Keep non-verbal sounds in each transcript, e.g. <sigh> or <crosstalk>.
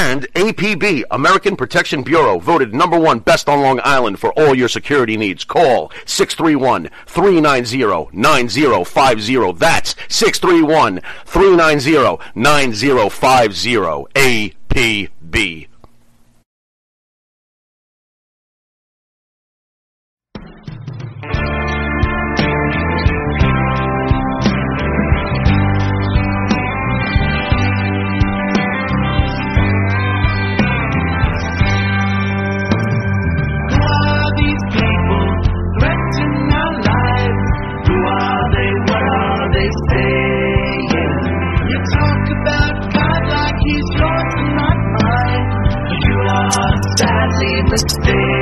And APB, American Protection Bureau, voted number one best on Long Island for all your security needs. Call 631-390-9050. That's 631-390-9050. APB. Sadly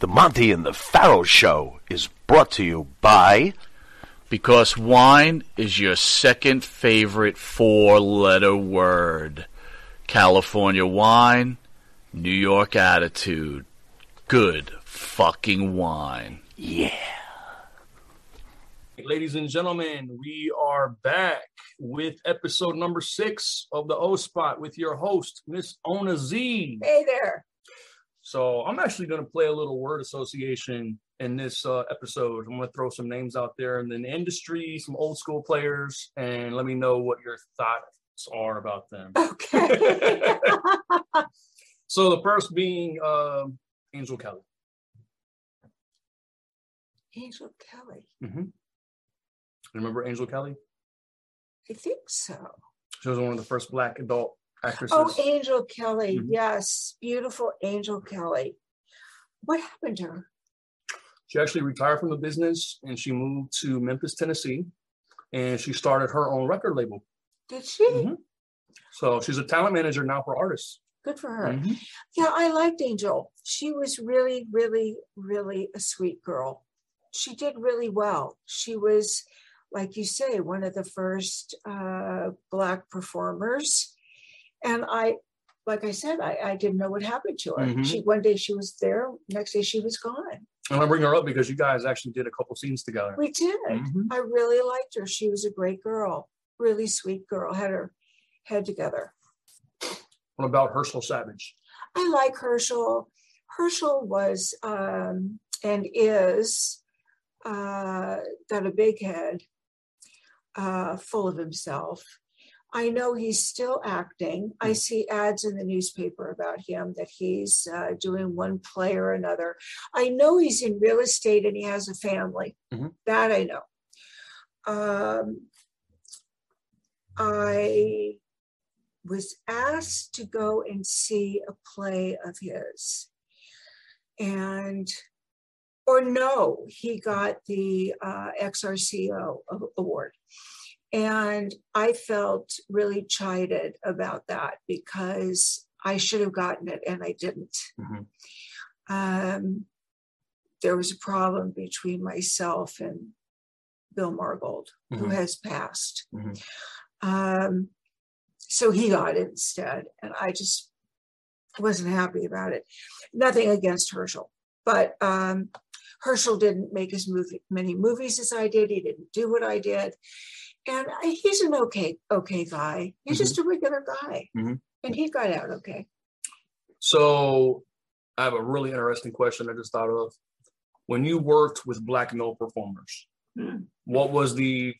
The Monty and the Pharaoh Show is brought to you by Because wine is your second favorite four letter word. California wine, New York attitude. Good fucking wine. Yeah. Ladies and gentlemen, we are back with episode number six of the O Spot with your host, Miss Ona Zee. Hey there. So I'm actually going to play a little word association in this uh, episode. I'm going to throw some names out there in the industry, some old school players, and let me know what your thoughts are about them. <laughs> Okay. <laughs> so the first being uh, Angel Kelly. Angel Kelly. Mm-hmm. Remember Angel Kelly? I think so. She was one of the first black adult actresses. Oh, Angel Kelly. Mhm. Yes. Beautiful Angel Kelly. What happened to her? She actually retired from the business and she moved to Memphis, Tennessee, and she started her own record label. Did she? Mhm. So she's a talent manager now for artists. Good for her. Mhm. Yeah, I liked Angel. She was really, really, really a sweet girl. She did really well. She was, like you say, one of the first uh, Black performers. And I, like I said, I, I didn't know what happened to her. Mhm. She One day she was there, next day she was gone. And I bring her up because you guys actually did a couple scenes together. We did. Mhm. I really liked her. She was a great girl, really sweet girl, had her head together. What about Herschel Savage? I like Herschel. Herschel was um, and is uh, got a big head, uh, full of himself. I know he's still acting. I see ads in the newspaper about him that he's uh, doing one play or another. I know he's in real estate and he has a family. Mhm. That I know. Um, I was asked to go and see a play of his. And, or no, he got the uh, XRCO award. And I felt really chided about that because I should have gotten it and I didn't. Mhm. Um, there was a problem between myself and Bill Margold, who Mhm. has passed. Mhm. Um, so he got it instead, and I just wasn't happy about it. Nothing against Herschel, but um, Herschel didn't make as movie, many movies as I did. He didn't do what I did, and he's an okay, okay guy. He's just a regular guy, Mhm. and he got out okay. So I have a really interesting question I just thought of. When you worked with black male performers, Hmm. what was the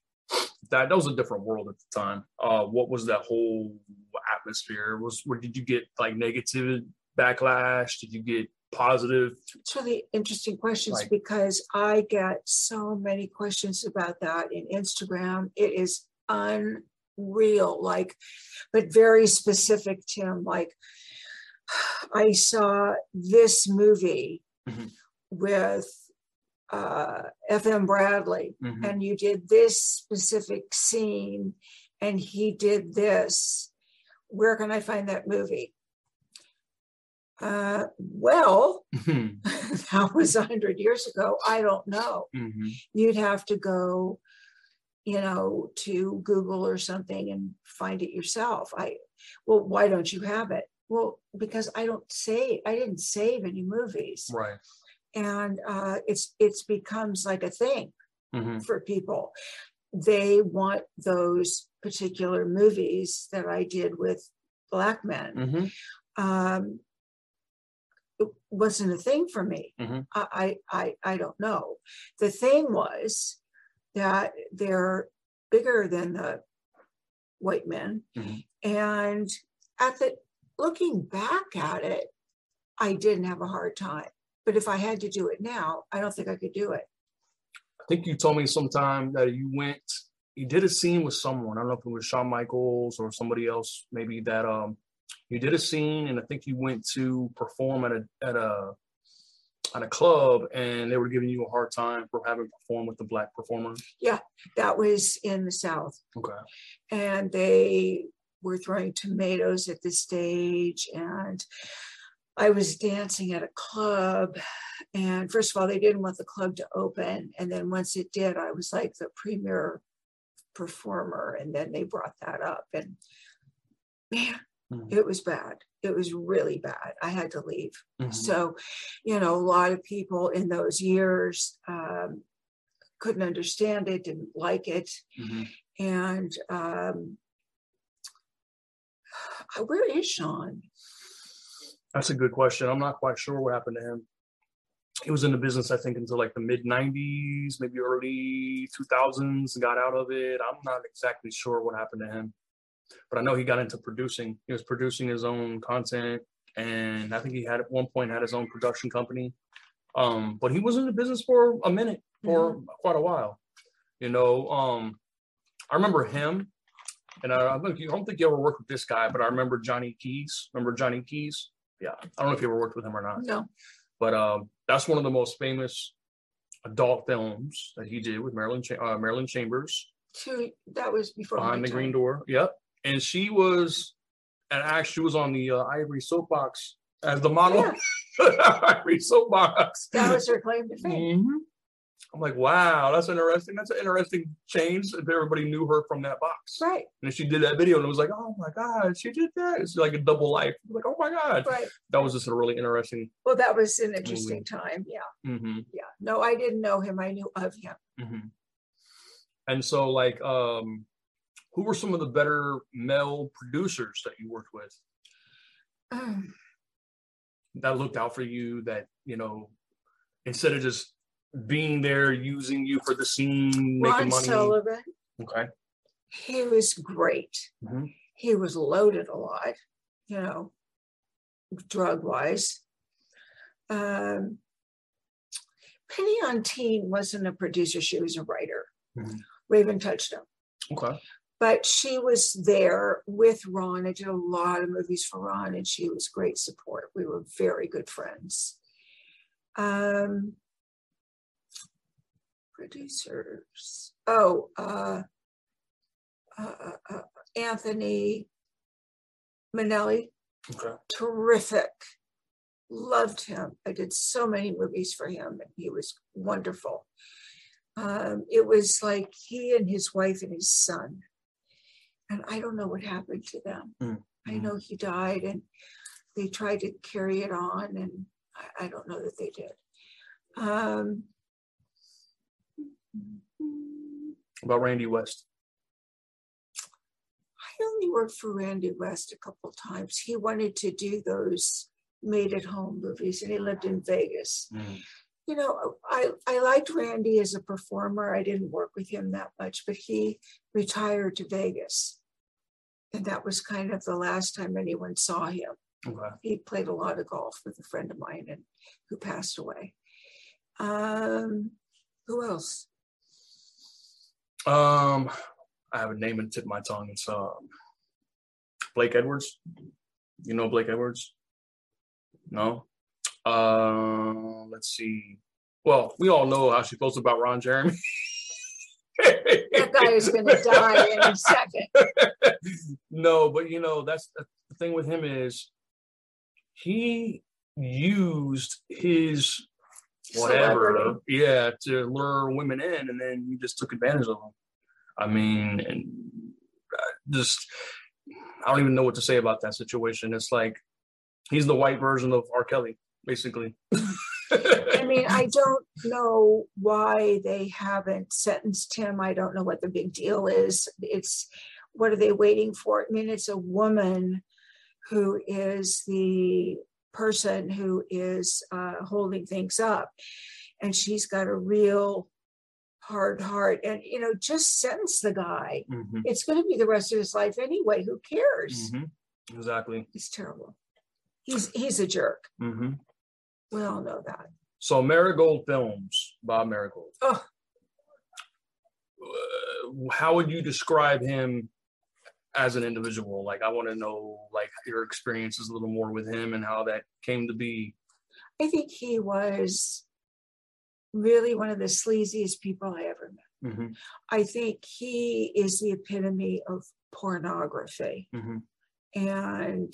that that was a different world at the time. Uh, what was that whole atmosphere? Was where did you get like negative backlash? Did you get positive? It's really interesting questions Like- because I get so many questions about that in Instagram. It is unreal, like, but very specific, Tim. Like, I saw this movie Mhm. with uh, F.M. Bradley, Mhm. and you did this specific scene, and he did this. Where can I find that movie? Uh, well, <laughs> Mhm. that was a hundred years ago. I don't know. Mhm. You'd have to go, you know, to Google or something and find it yourself. I, well, why don't you have it? Well, because I don't save. I didn't save any movies, Right. and uh, it's it's becomes like a thing Mhm. for people. They want those particular movies that I did with black men. Mhm. Um, wasn't a thing for me. Mhm. I, I I don't know. The thing was that they're bigger than the white men, Mhm. and at the looking back at it, I didn't have a hard time. But if I had to do it now, I don't think I could do it. I think you told me sometime that you went, you did a scene with someone. I don't know if it was Sean Michaels or somebody else, maybe that um you did a scene and I think you went to perform at a at a at a club and they were giving you a hard time for having performed with the black performer. Yeah, that was in the South. Okay. and they were throwing tomatoes at the stage and i was dancing at a club and first of all they didn't want the club to open and then once it did i was like the premier performer and then they brought that up and man Mhm. it was bad it was really bad i had to leave Mhm. so you know a lot of people in those years um, couldn't understand it didn't like it Mhm. and um, <sighs> where is Sean? That's a good question. I'm not quite sure what happened to him. He was in the business, I think, until like the mid 90s, maybe early 2000s, got out of it. I'm not exactly sure what happened to him, but I know he got into producing. He was producing his own content, and I think he had at one point had his own production company. Um, but he was in the business for a minute, for quite a while. You know, um, I remember him, and I, I you, don't think you ever worked with this guy, but I remember Johnnie Keyes. Remember Johnnie Keyes? Yeah, I don't know if you ever worked with him or not, No, but um, that's one of the most famous adult films that he did with Marilyn Cha- uh, Marilyn Chambers two, that was before behind the green door. Yep, and she was, and actually she was on the uh, Ivory Soapbox as the model. <laughs> Ivory Soapbox. That was her claim to fame. Mhm. I'm like, wow, that's interesting. That's an interesting change. If everybody knew her from that box, Right, and she did that video, and it was like, oh my god, she did that. It's like a double life. Like, oh my god, right. that was just a really interesting. Well, that was an interesting time. Yeah, hmm yeah. No, I didn't know him. I knew of him. hmm And so, like, um, who were some of the better male producers that you worked with that looked out for you? That you know, instead of just being there using you for the scene, making Ron money. Sullivan, Okay. he was great. Mhm. He was loaded a lot, you know, drug wise. Um, Penny Antine wasn't a producer, she was a writer. Mhm. Raven Touchstone. Okay. But she was there with Ron. I did a lot of movies for Ron, and she was great support. We were very good friends. Um, producers. Oh, uh, uh, uh, uh, Anthony Manelli, Okay. terrific. Loved him. I did so many movies for him, and he was wonderful. Um, it was like he and his wife and his son. And I don't know what happened to them. Mm, I know he died and they tried to carry it on, and I, I don't know that they did. Um, About Randy West. I only worked for Randy West a couple times. He wanted to do those made at home movies, and he lived in Vegas. you know, I, I liked Randy as a performer. I didn't work with him that much, but he retired to Vegas. And that was kind of the last time anyone saw him. Okay. He played a lot of golf with a friend of mine and who passed away. Um, who else? Um, I have a name the tip of my tongue. It's um, Blake Edwards. You know Blake Edwards? No. Uh, let's see. Well, we all know how she feels about Ron Jeremy. That guy is going to die in a second. <laughs> <laughs> no, but you know, that's the thing with him is he used his whatever, Celebrity. yeah, to lure women in, and then he just took advantage of them. I mean, and just I don't even know what to say about that situation. It's like he's the white version of R. Kelly, basically. I mean, I don't know why they haven't sentenced him. I don't know what the big deal is. It's what are they waiting for? I mean, it's a woman who is the person who is uh, holding things up, and she's got a real hard heart. And you know, just sentence the guy. Mhm, It's going to be the rest of his life anyway. Who cares? mhm. Exactly. He's terrible. He's he's a jerk. hmm We all know that. So Marigold Films, Bob Marigold. Oh. Uh, how would you describe him as an individual? Like, I want to know like your experiences a little more with him and how that came to be. I think he was really one of the sleaziest people I ever met. Mhm, I think he is the epitome of pornography. mhm, And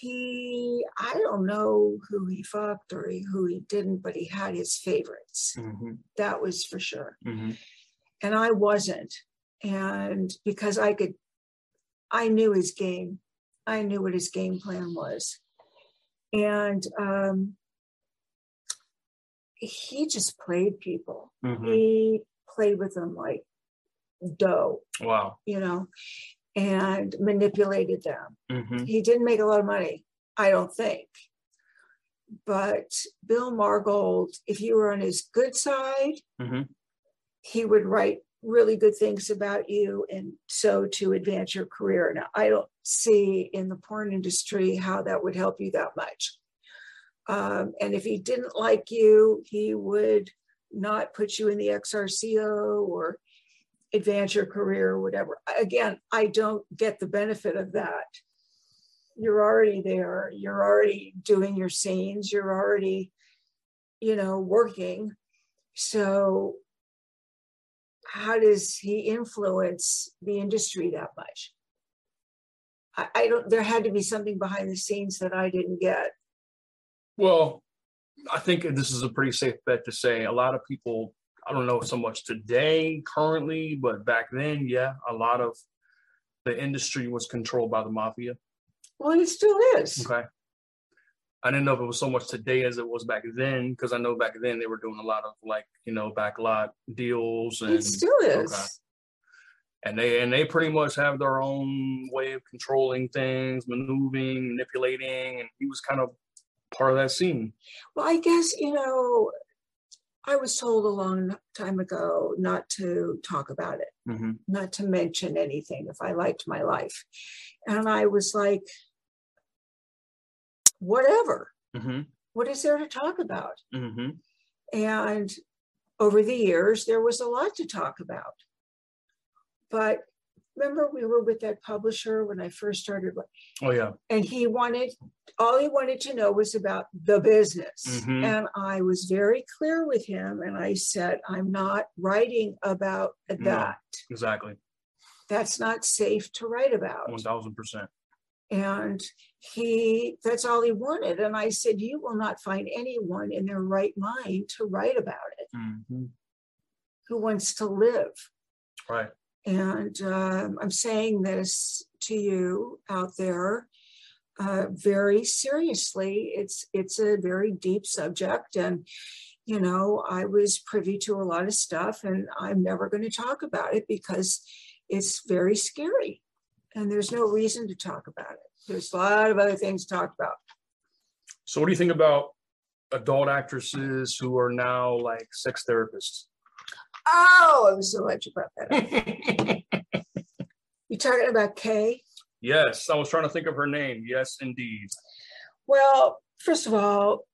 he, I don't know who he fucked or who he didn't, but he had his favorites. mhm, That was for sure. mhm, And I wasn't. And because I could, I knew his game, I knew what his game plan was. And um, he just played people. mhm. He played with them like dough, Wow. you know, and manipulated them. Mhm, He didn't make a lot of money, I don't think. But Bill Margold, if you were on his good side, mhm. he would write really good things about you and so to advance your career. Now, I don't see in the porn industry how that would help you that much. Um, and if he didn't like you, he would not put you in the XRCO or advance your career or whatever. Again, I don't get the benefit of that. You're already there, you're already doing your scenes, you're already, you know, working. So how does he influence the industry that much? I, I don't, there had to be something behind the scenes that I didn't get. Well, I think this is a pretty safe bet to say a lot of people, I don't know so much today, currently, but back then, yeah, a lot of the industry was controlled by the mafia. Well, it still is. Okay. I didn't know if it was so much today as it was back then, because I know back then they were doing a lot of like, you know, backlot deals and It still is. Okay. and they and they pretty much have their own way of controlling things, maneuvering, manipulating, and he was kind of part of that scene. Well, I guess, you know, I was told a long time ago not to talk about it, Mm-hmm. not to mention anything if I liked my life. And I was like, whatever. Mm-hmm. What is there to talk about? Mm-hmm. And over the years, there was a lot to talk about. But remember, we were with that publisher when I first started, Oh yeah. and he wanted, all he wanted to know was about the business. Mhm. And I was very clear with him, and I said, I'm not writing about that. Exactly. That's not safe to write about. One thousand percent. And he, that's all he wanted. And I said, You will not find anyone in their right mind to write about it Mm-hmm. who wants to live. Right. And um, I'm saying this to you out there uh, very seriously. It's it's a very deep subject, and you know I was privy to a lot of stuff, and I'm never going to talk about it because it's very scary, and there's no reason to talk about it. There's a lot of other things to talk about. So what do you think about adult actresses who are now like sex therapists? Oh, I'm so glad you brought that. up. <laughs> you talking about Kay? yes, I was trying to think of her name. Yes, indeed. Well, first of all,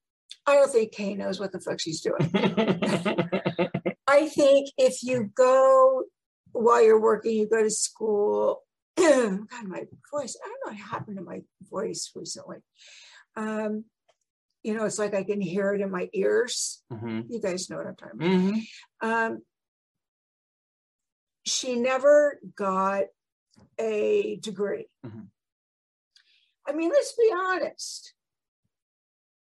I don't think Kay knows what the fuck she's doing. <laughs> I think if you go while you're working, you go to school. <coughs> God, my voice. I don't know what happened to my voice recently. Um, you know, it's like I can hear it in my ears. hmm You guys know what I'm talking about. hmm Um, she never got a degree. Mhm. I mean, let's be honest.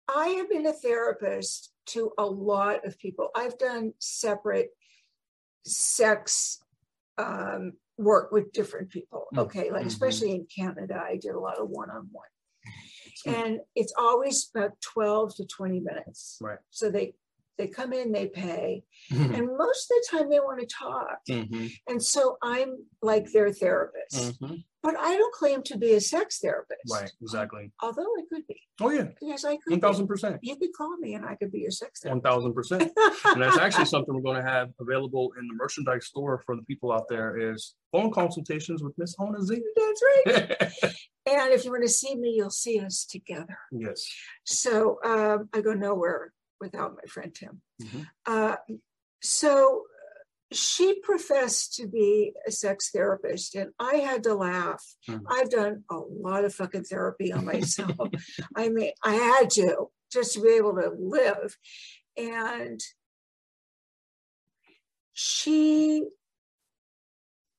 I have been a therapist to a lot of people. I've done separate sex um, work with different people. Mm, Okay, like mhm. especially in Canada, I did a lot of one on one. Mm. And it's always about 12 to 20 minutes. Right. So they they come in, they pay, hmm and most of the time they want to talk. hmm And so I'm like their therapist, hmm but I don't claim to be a sex therapist. Right. Exactly. Although I could be. Oh yeah. Yes, I could. Thousand percent. You could call me and I could be your sex therapist. thousand percent. And that's actually something we're going to have available in the merchandise store for the people out there is phone consultations with Miss Ona Zee. That's right. <laughs> And if you want to see me, you'll see us together. yes. So um, I go nowhere without my friend Tim. Mhm. Uh, so she professed to be a sex therapist, and I had to laugh. Mhm. I've done a lot of fucking therapy on <laughs> myself. I mean, I had to just to be able to live. And she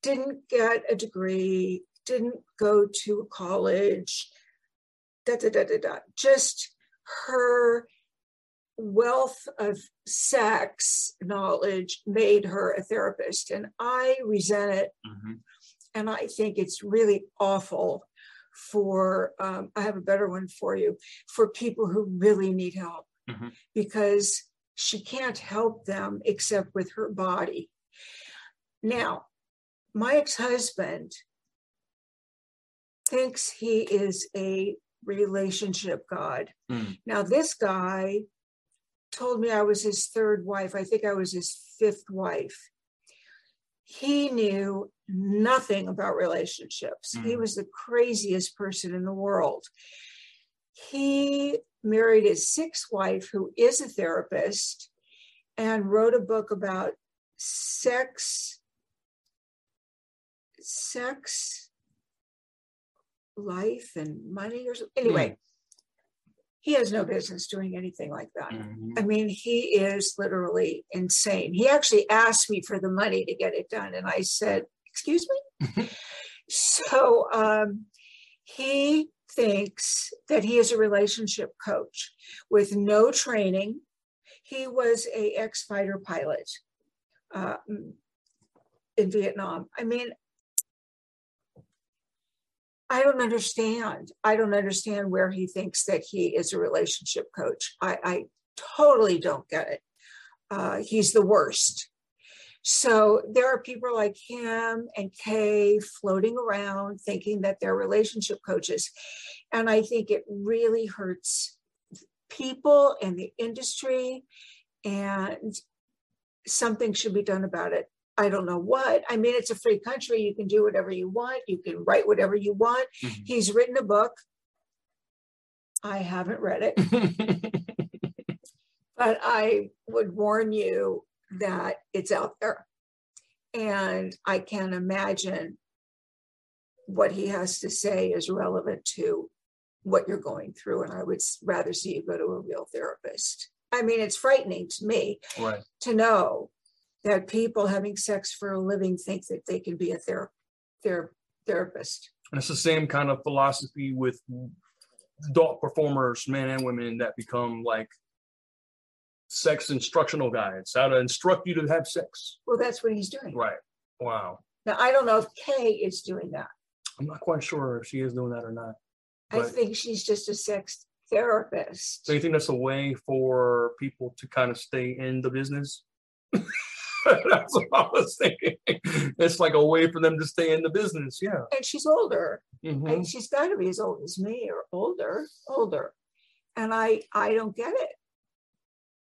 didn't get a degree, didn't go to college, da da da da da. Just her wealth of sex knowledge made her a therapist. And I resent it. Mhm. And I think it's really awful for, um, I have a better one for you, for people who really need help Mhm. because she can't help them except with her body. Now, my ex husband thinks he is a relationship god. Mm. Now, this guy told me I was his third wife. I think I was his fifth wife. He knew nothing about relationships. He Mm. was the craziest person in the world. He married his sixth wife, who is a therapist, and wrote a book about sex, sex, life, and money, or something. Anyway, he has no business doing anything like that. Mhm. I mean, he is literally insane. He actually asked me for the money to get it done, and I said, "Excuse me." <laughs> so um, he thinks that he is a relationship coach with no training. He was a ex-fighter pilot uh, in Vietnam. I mean, I don't understand. I don't understand where he thinks that he is a relationship coach. I, I totally don't get it. Uh, he's the worst. So there are people like him and Kay floating around thinking that they're relationship coaches. And I think it really hurts people and the industry and something should be done about it. I don't know what. I mean, it's a free country. You can do whatever you want. You can write whatever you want. Mhm. He's written a book. I haven't read it, <laughs> but I would warn you that it's out there. And I can't imagine what he has to say is relevant to what you're going through. And I would rather see you go to a real therapist. I mean, it's frightening to me right. to know that people having sex for a living think that they can be a ther- ther- therapist. And it's the same kind of philosophy with adult performers, men and women, that become like sex instructional guides, how to instruct you to have sex. Well, that's what he's doing. Right. Wow. Now, I don't know if Kay is doing that. I'm not quite sure if she is doing that or not. I think she's just a sex therapist. So you think that's a way for people to kind of stay in the business? <laughs> <laughs> that's what I was thinking. It's like a way for them to stay in the business. Yeah. And she's older. Mhm. And she's got to be as old as me or older, older. And I, I don't get it.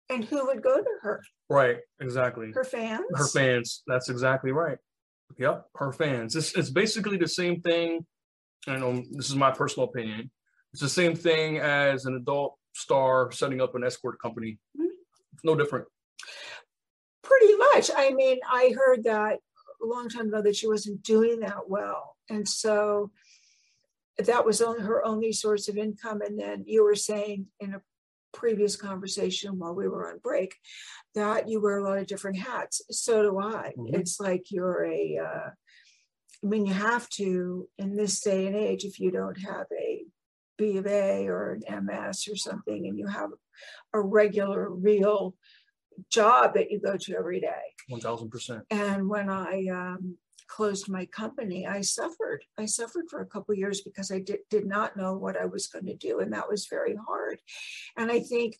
And who would go to her? Right. Exactly. Her fans? her fans. That's exactly right. Yep, her fans. It's, it's basically the same thing. I know this is my personal opinion. It's the same thing as an adult star setting up an escort company. Mhm. It's no different. Pretty much. I mean, I heard that a long time ago that she wasn't doing that well. And so that was only her only source of income. And then you were saying in a previous conversation while we were on break that you wear a lot of different hats. So do I. Mhm. It's like you're a, uh, I mean, you have to in this day and age, if you don't have a B of A or an MS or something, and you have a regular, real job that you go to every day. One thousand percent. And when I um, closed my company, I suffered. I suffered for a couple years because I did, did not know what I was going to do. And that was very hard. And I think,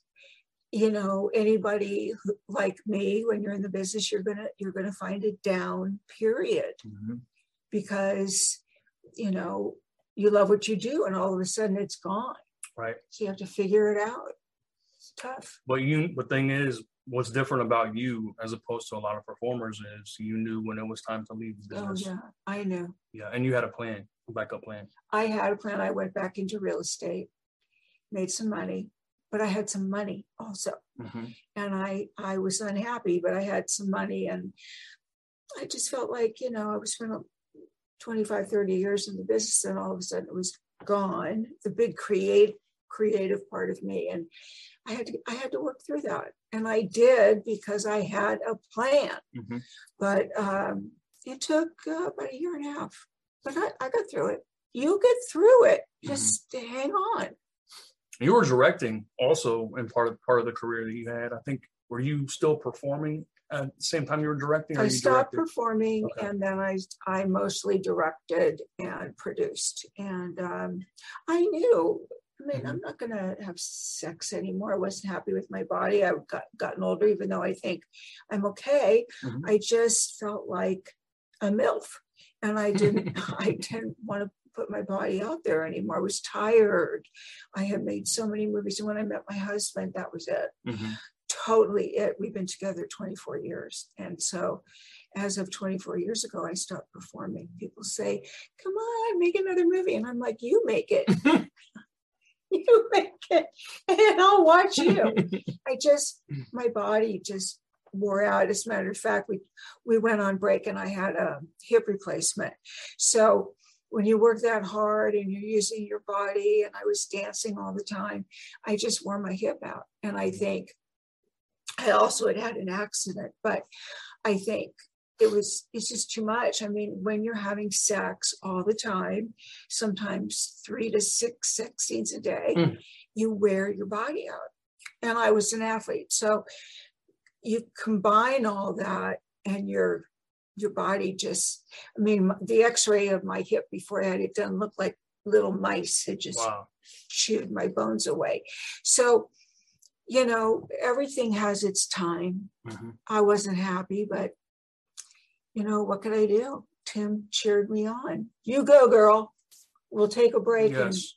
you know, anybody who, like me, when you're in the business, you're going to, you're going to find a down period because, you know, you love what you do and all of a sudden it's gone. Right. So you have to figure it out. It's tough. But you, the thing is, what's different about you as opposed to a lot of performers is you knew when it was time to leave the oh, business. Oh, yeah, I knew. yeah. And you had a plan, a backup plan. I had a plan. I went back into real estate, made some money, but I had some money also. Mm-hmm. And I I was unhappy, but I had some money and I just felt like, you know, I was spent 25, 30 years in the business and all of a sudden it was gone. The big create creative part of me. And I had to I had to work through that. And I did because I had a plan. Mhm. But um, it took uh, about a year and a half. But I, I got through it. You'll get through it. Just hang on. You were directing also in part of part of the career that you had. I think were you still performing at the same time you were directing? Or I you stopped directed? performing Okay. and then I I mostly directed and produced. And um, I knew, I mean, Mm-hmm. I'm not gonna have sex anymore. I wasn't happy with my body. I've got gotten older, even though I think I'm okay. Mhm. I just felt like a MILF. And I didn't <laughs> <laughs> I didn't want to put my body out there anymore. I was tired. I had made so many movies. And when I met my husband, that was it Mhm. totally it. We've been together 24 years. And so as of 24 years ago, I stopped performing. People say, come on, make another movie. And I'm like, you make it. <laughs> <laughs> you make it. And I'll watch you. <laughs> I just, my body just wore out. As a matter of fact, we we went on break and I had a hip replacement. So when you work that hard and you're using your body, and I was dancing all the time, I just wore my hip out. And I think I also had had an accident, but I think it was it's just too much. I mean, when you're having sex all the time, sometimes three to six sex scenes a day, Mm. you wear your body out. And I was an athlete, so you combine all that, and your your body just. I mean, the X-ray of my hip before I had it done looked like little mice had just Wow. chewed my bones away. So, you know, everything has its time. Mhm. I wasn't happy, but you know, what could I do? Tim cheered me on. You go, girl. We'll take a break. and- Yes.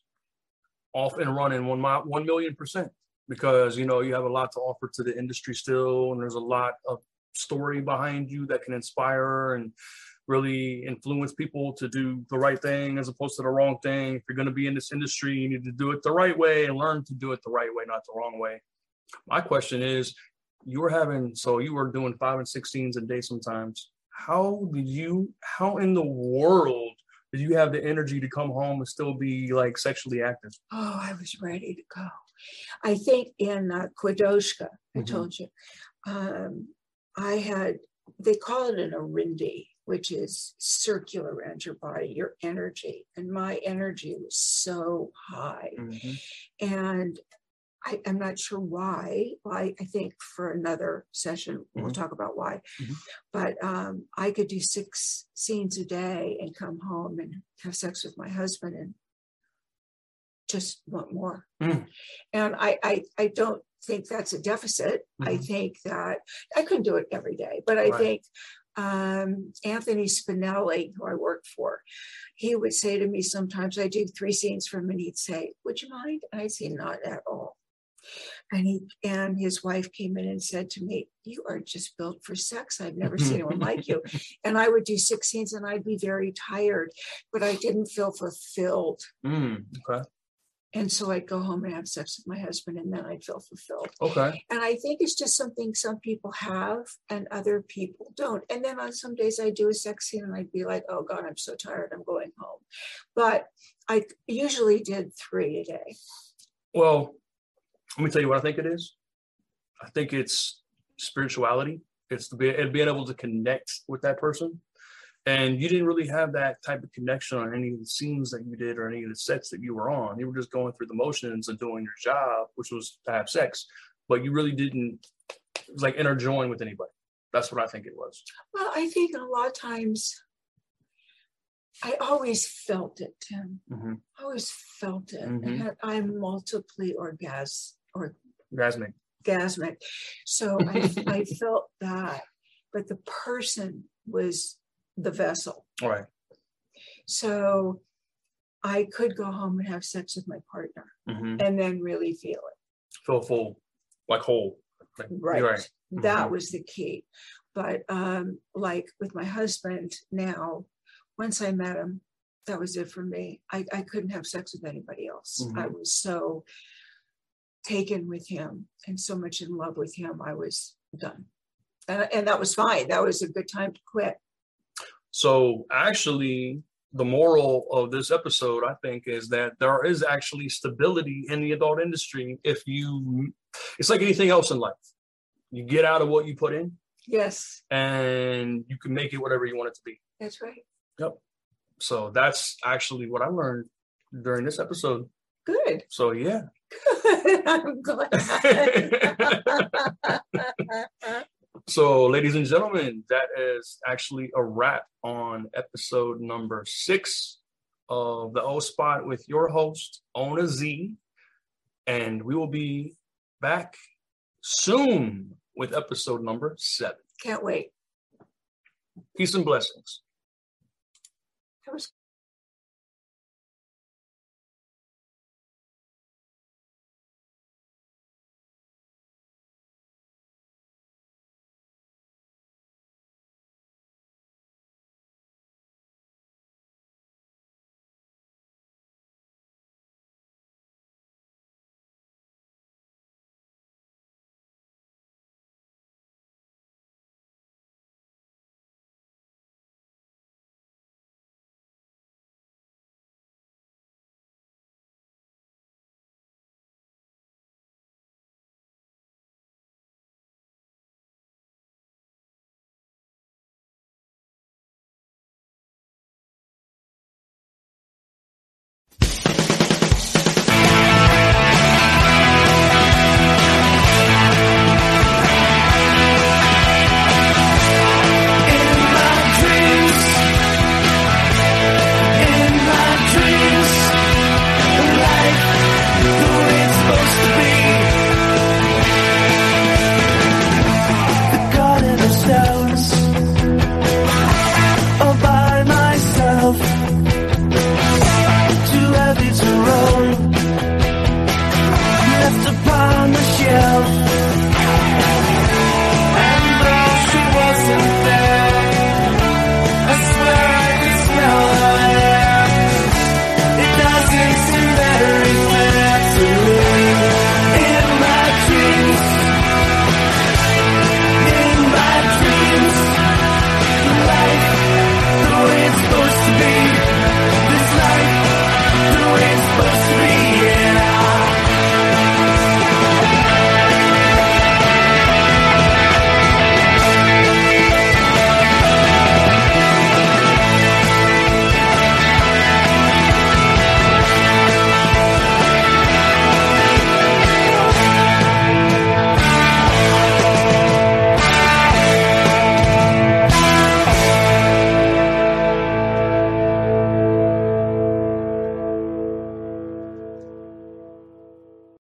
Off and running one mile, one million percent. Because you know you have a lot to offer to the industry still, and there's a lot of story behind you that can inspire and really influence people to do the right thing as opposed to the wrong thing. If you're going to be in this industry, you need to do it the right way and learn to do it the right way, not the wrong way. My question is, you were having so you were doing five and sixteens a day sometimes. How did you? How in the world did you have the energy to come home and still be like sexually active? oh, I was ready to go. I think in uh, Kwadoshka, I Mhm. told you, um, I had, they call it an arindi, which is circular around your body, your energy. And my energy was so high. And I, I'm not sure why. Why I think for another session we'll Mhm. talk about why. Mhm. But um, I could do six scenes a day and come home and have sex with my husband and just want more. Mm. And I, I I don't think that's a deficit. I Mhm. think that I couldn't do it every day, but I Right. think um, Anthony Spinelli, who I worked for, he would say to me sometimes, I do three scenes for him, and he'd say, Would you mind? And I'd say, Not at all. And he and his wife came in and said to me, You are just built for sex. I've never seen anyone <laughs> like you. And I would do six scenes and I'd be very tired, but I didn't feel fulfilled. Mm, okay. And so I'd go home and have sex with my husband, and then I'd feel fulfilled. Okay. And I think it's just something some people have and other people don't. And then on some days I do a sex scene and I'd be like, oh God, I'm so tired, I'm going home. But I usually did three a day. Well, Let me tell you what I think it is. I think it's spirituality. It's be- it being able to connect with that person. And you didn't really have that type of connection on any of the scenes that you did or any of the sets that you were on. You were just going through the motions and doing your job, which was to have sex, but you really didn't like interjoin with anybody. That's what I think it was. Well, I think a lot of times I always felt it, Tim. Mm-hmm. I always felt it. Mhm. And I'm multiply orgas Orgasmic. orgasmic. So I, I felt that, but the person was the vessel. All right. So I could go home and have sex with my partner Mm-hmm. and then really feel it. Feel full, like whole. Like, Right. Right. That Mhm. was the key. But um, like with my husband now, once I met him, that was it for me. I, I couldn't have sex with anybody else. I was so taken with him and so much in love with him, I was done. And, and that was fine. That was a good time to quit. So actually, the moral of this episode, I think, is that there is actually stability in the adult industry if you. It's like anything else in life. You get out of what you put in, Yes, and you can make it whatever you want it to be. that's right. Yep. So that's actually what I learned during this episode. Good. So yeah. <laughs> I'm glad. <laughs> So, ladies and gentlemen, that is actually a wrap on episode number six of the O Spot with your host, Ona Zee. And we will be back soon with episode number seven. Can't wait. Peace and blessings.